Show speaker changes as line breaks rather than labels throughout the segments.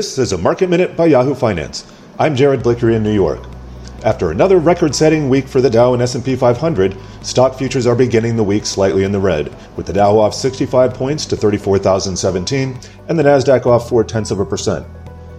This is a Market Minute by Yahoo Finance. I'm Jared Blikre in New York. After another record-setting week for the Dow and S&P 500, stock futures are beginning the week slightly in the red, with the Dow off 65 points to 34,017 and the Nasdaq off 4 tenths of a percent.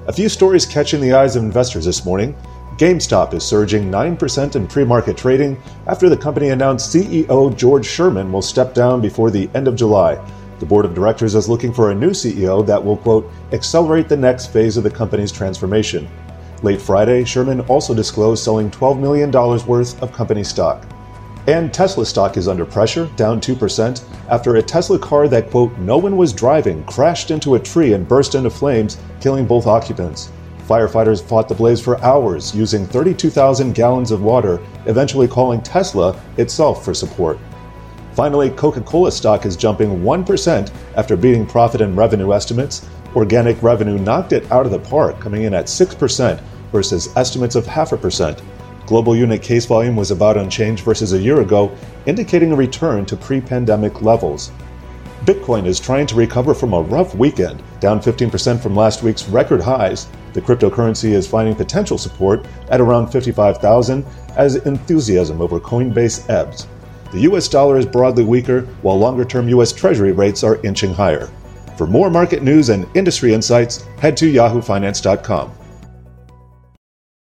A few stories catching the eyes of investors this morning. GameStop is surging 9% in pre-market trading after the company announced CEO George Sherman will step down before the end of July the board of directors is looking for a new CEO that will, quote, accelerate the next phase of the company's transformation. Late Friday, Sherman also disclosed selling $12 million worth of company stock. And Tesla stock is under pressure, down 2%, after a Tesla car that, quote, no one was driving crashed into a tree and burst into flames, killing both occupants. Firefighters fought the blaze for hours using 32,000 gallons of water, eventually calling Tesla itself for support. Finally, Coca Cola stock is jumping 1% after beating profit and revenue estimates. Organic revenue knocked it out of the park, coming in at 6% versus estimates of half a percent. Global unit case volume was about unchanged versus a year ago, indicating a return to pre pandemic levels. Bitcoin is trying to recover from a rough weekend, down 15% from last week's record highs. The cryptocurrency is finding potential support at around 55,000 as enthusiasm over Coinbase ebbs. The US dollar is broadly weaker, while longer term US Treasury rates are inching higher. For more market news and industry insights, head to yahoofinance.com.